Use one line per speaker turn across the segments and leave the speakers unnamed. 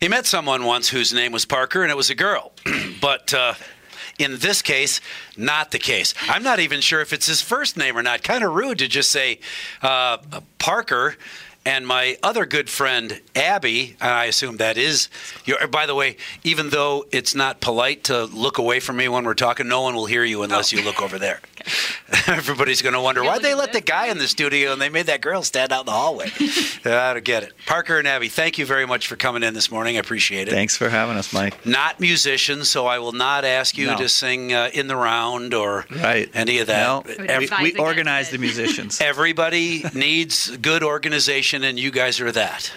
He met someone once whose name was Parker, and it was a girl. but uh, in this case, not the case. I'm not even sure if it's his first name or not. Kind of rude to just say uh, Parker. And my other good friend Abby, and I assume that is your. By the way, even though it's not polite to look away from me when we're talking, no one will hear you unless you look over there. Everybody's going to wonder why they let the guy in the studio and they made that girl stand out in the hallway. I don't get it. Parker and Abby, thank you very much for coming in this morning. I appreciate it.
Thanks for having us, Mike.
Not musicians, so I will not ask you
No.
to sing uh, in the round or
Right.
any of that.
No,
Would
we, we organize
it.
the musicians.
Everybody needs good organization, and you guys are that.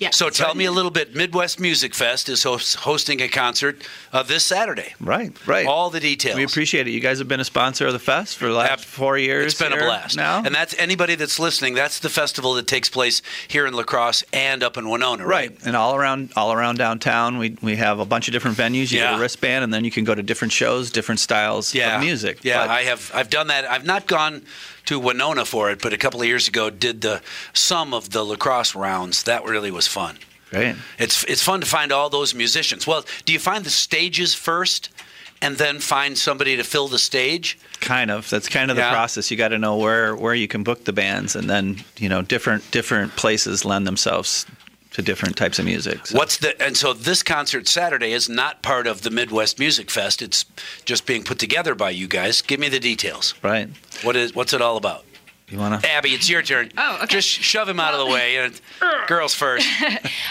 Yeah.
So tell me a little bit. Midwest Music Fest is host- hosting a concert uh, this Saturday.
right, right.
All the details.
we appreciate it. You guys have been a sponsor of the fest for the last
Ab-
four years.
It's been a blast.
now.
And that's anybody that's listening. That's the festival that takes place here in La Crosse and up in Winona, right?
Right, and all around all around downtown, we we have a bunch of different venues. You
Yeah.
get a wristband, and then you can go to different shows, different styles
Yeah.
of music.
Yeah,
But-
I have. I've done that. I've not gone to Winona for it, but a couple of years ago did the some of the La Crosse rounds. That really was fun.
Great.
It's it's fun to find all those musicians. Well, do you find the stages first, and then find somebody to fill the stage?
Kind of. That's kind of the
Yeah.
process. You got to know where where you can book the bands, and then you know different different places lend themselves to different types of music. So-
What's the and so this concert Saturday is not part of the Midwest Music Fest. It's just being put together by you guys. Give me the details.
right?
What is what's it all about?
You want to?
Abby, it's your turn.
Oh, okay.
Just shove him out of the way. And girls first.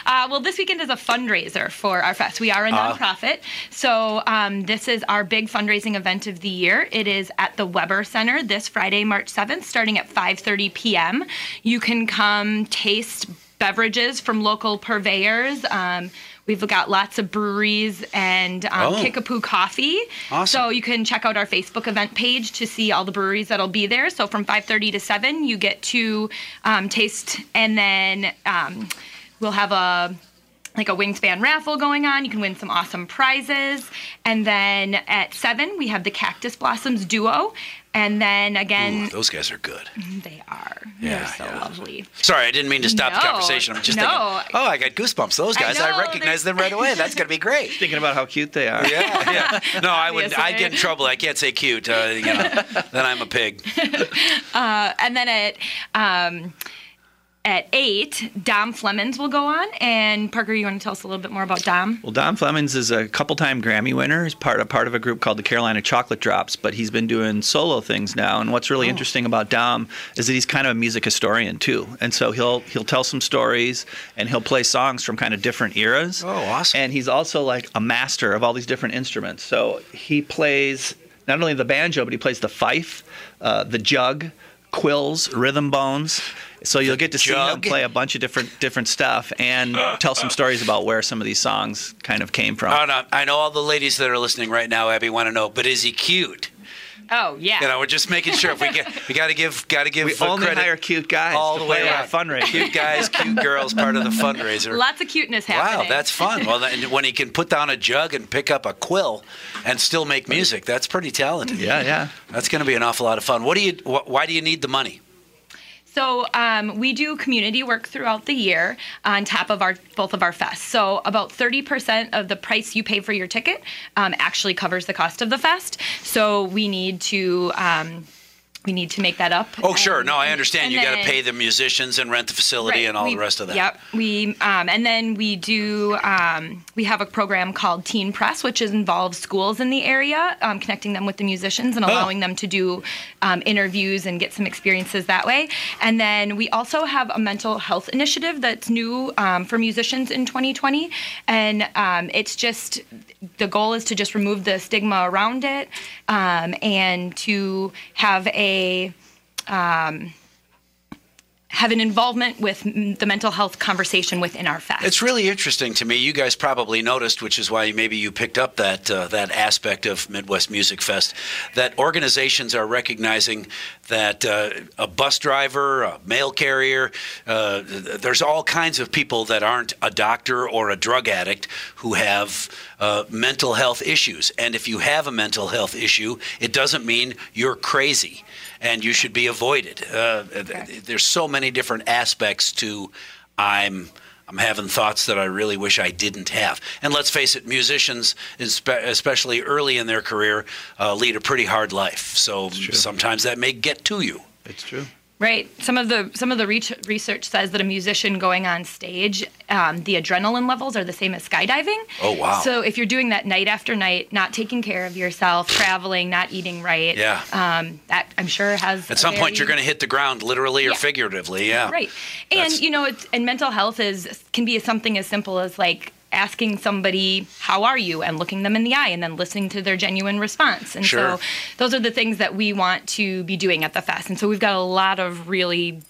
Uh, well, this weekend is a fundraiser for our fest. We are a
Ah.
nonprofit, so um, this is our big fundraising event of the year. It is at the Weber Center this Friday, March 7th, starting at 5:30 p.m. You can come taste beverages from local purveyors. Um, We've got lots of breweries and um,
Oh.
Kickapoo Coffee.
Awesome.
So you can check out our Facebook event page to see all the breweries that'll be there. So from 5:30 to 7, you get to um, taste, and then um, we'll have a like a wingspan raffle going on. You can win some awesome prizes. And then at 7, we have the Cactus Blossoms duo. And then again,
Ooh, those guys are good.
they are.
Yeah,
They're so
yeah.
lovely.
Sorry, I didn't mean to stop the conversation. I'm just
no.
thinking, oh, I got goosebumps. Those guys, I,
know,
recognize them right away. That's going to be great.
Thinking about how cute they are.
Yeah, yeah. No, I would.
Obviously.
I'd get in trouble. I can't say cute. Uh, you know, then I'm a pig.
and then at um, at eight, Dom Flemons will go on. And Parker, you want to tell us a little bit more about Dom?
Well, Dom Flemons is a couple-time Grammy winner. He's part of part of a group called the Carolina Chocolate Drops, but he's been doing solo things now. And what's
Oh.
really interesting about Dom is that he's kind of a music historian too. And so he'll he'll tell some stories and he'll play songs from kind of different eras.
Oh, awesome.
And he's also like a master of all these different instruments. So he plays not only the banjo, but he plays the fife, uh, the jug, quills, rhythm bones. So you'll get to see him play a bunch of different different stuff and tell some stories about where some of these songs kind of came from.
Oh, no, I know all the ladies that are listening right now, Abby, want to know. But is he cute?
Oh yeah.
You know, we're just making sure. If we get, we got to give, got to give
we only
credit.
hire cute guys
all the way
our
around.
fundraiser.
Cute guys, cute girls, part of the fundraiser.
Lots of cuteness happening.
Wow, that's fun. Well, then, when he can put down a jug and pick up a quill and still make music, that's pretty talented.
Yeah, yeah.
That's going to be an awful lot of fun. What do you? Wh- why do you need the money?
So um, we do community work throughout the year on top of our both of our fests. So about 30% of the price you pay for your ticket um, actually covers the cost of the fest. So we need to um, we need to make that up.
Oh, sure. No, I understand. You got to pay the musicians and rent the facility
Right.
and all
We-
the rest of that.
Yep. We um, and then we do um, we have a program called Teen Press, which is involves schools in the area, um, connecting them with the musicians and allowing them to do um, interviews and get some experiences that way. And then we also have a mental health initiative that's new um, for musicians in 2020, and um, it's just the goal is to just remove the stigma around it um, and to have a a um, have an involvement with the mental health conversation within our fest.
It's really interesting to me. You guys probably noticed, which is why maybe you picked up that uh, that aspect of Midwest Music Fest, that organizations are recognizing that uh, a bus driver, a mail carrier, uh, there's all kinds of people that aren't a doctor or a drug addict who have uh, mental health issues. And if you have a mental health issue, it doesn't mean you're crazy and you should be avoided. Uh, There's so many different aspects to I'm I'm having thoughts that I really wish I didn't have. And let's face it, musicians, especially early in their career, uh, lead a pretty hard life. So sometimes that may get to you.
It's true.
Right. Some of the some of the research says that a musician going on stage, um, the adrenaline levels are the same as skydiving.
Oh, wow.
So if you're doing that night after night, not taking care of yourself, traveling, not eating right,
Yeah.
um, that I'm sure has
At some point, you're going to hit the ground, literally or
Yeah.
figuratively. Yeah.
Right. And
That's-
you know, it's, and mental health is can be something as simple as like asking somebody how are you and looking them in the eye and then listening to their genuine response. And
Sure.
so those are the things that we want to be doing at the fest. And so we've got a lot of really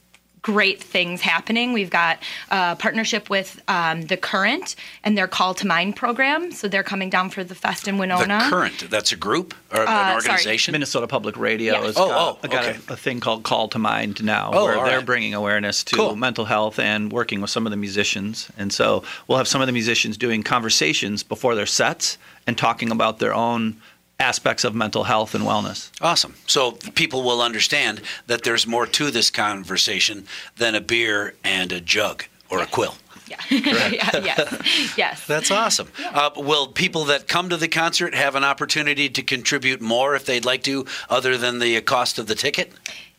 great things happening. We've got a partnership with um, the Current and their Call to Mind program. So they're coming down for the fest in Winona.
The
Winona.
current, that's a group or
Uh,
an
sorry.
organization?
Minnesota Public Radio
Yeah.
has
Oh,
got,
oh,
got
okay.
a, a thing called Call to Mind now,
Oh,
where they're
right.
bringing awareness to
Cool.
mental health and working with some of the musicians. And so we'll have some of the musicians doing conversations before their sets and talking about their own aspects of mental health and wellness.
Awesome. So people will understand that there's more to this conversation than a beer and a jug or a quill.
Yeah. yeah. Yes. Yes.
That's awesome. Uh, will people that come to the concert have an opportunity to contribute more if they'd like to, other than the cost of the ticket?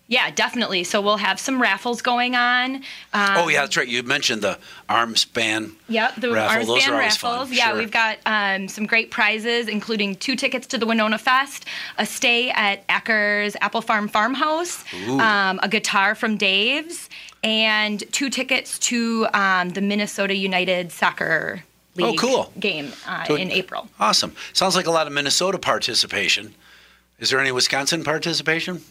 Yeah, definitely. So we'll have some raffles going on. Um,
oh, yeah, that's right. You mentioned the arm span.
Yep, the
raffle. Those are
raffles.
fun.
Yeah,
Sure.
we've got um, some great prizes, including two tickets to the Winona Fest, a stay at Ecker's Apple Farm Farmhouse, um, a guitar from Dave's, and two tickets to um, the Minnesota United Soccer
Oh,
League
cool.
game uh,
So-
in April.
Awesome. Sounds like a lot of Minnesota participation. Is there any Wisconsin participation?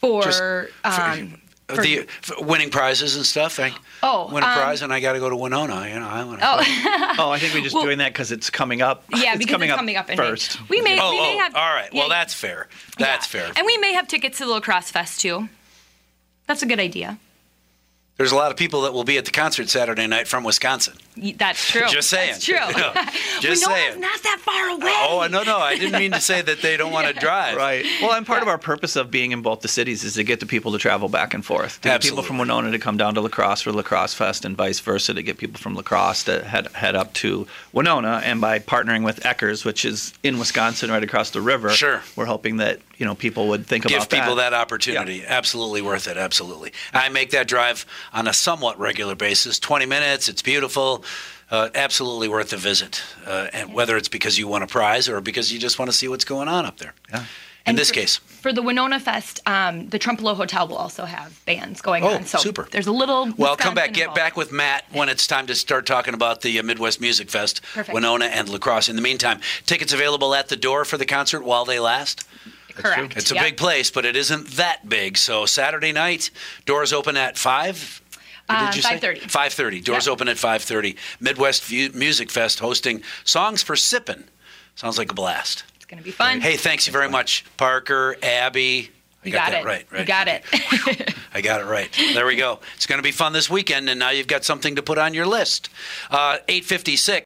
For,
Just
um, for-
the for winning prizes and stuff. I
Oh,
win a
um,
prize and I got to go to Winona. You know, I want.
oh,
Oh, I think we're just
Well-
doing that because it's coming up.
yeah,
it's
because
coming
it's
up
coming up in May.
first.
We may,
Oh,
we may
oh,
have.
all right. Well, that's fair. That's
yeah.
fair.
And we may have tickets to the La Crosse Fest too. That's a good idea.
There's a lot of people that will be at the concert Saturday night from Wisconsin.
That's true.
Just saying.
That's true.
You know, just
Winona's
saying.
not that far oh, away.
Oh, no, no. I didn't mean to say that they don't want to drive.
Right. Well, and part of our purpose of being in both the cities is to get the people to travel back and forth. To get people from Winona to come down to La Crosse for La Crosse Fest and vice versa to get people from La Crosse to head, head up to Winona. And by partnering with Eckers, which is in Wisconsin right across the river,
Sure.
we're hoping that, you know, people would think
Give
about that.
Give people
that.
that opportunity. Absolutely worth it. Absolutely. I make that drive on a somewhat regular basis. 20 minutes. It's beautiful. Uh, absolutely worth a visit. Uh, and whether it's because you won a prize or because you just want to see what's going on up there.
Yeah.
In
And
this
for-
case.
For the Winona Fest, um, the Trempealeau Hotel will also have bands going
Oh,
on. So
super.
there's a little.
Well, come back.
Wisconsin
Get back with Matt when it's time to start talking about the uh, Midwest Music Fest,
Perfect.
Winona and La Crosse. In the meantime, tickets available at the door for the concert while they last.
Correct.
It's a
Yep.
big place, but it isn't that big. So Saturday night, doors open at five. Or
Uh,
did you say
5:30.
5:30. Doors
Yep.
open at 5:30. Midwest View- Music Fest hosting songs for sippin'. Sounds like a blast.
It's going to be fun.
Hey, thanks you very much, Parker, Abby. I
you
got,
got,
that
it.
right. Right.
You got it.
I got it right. There we go. It's going to be fun this weekend, and now you've got something to put on your list. Uh, 856.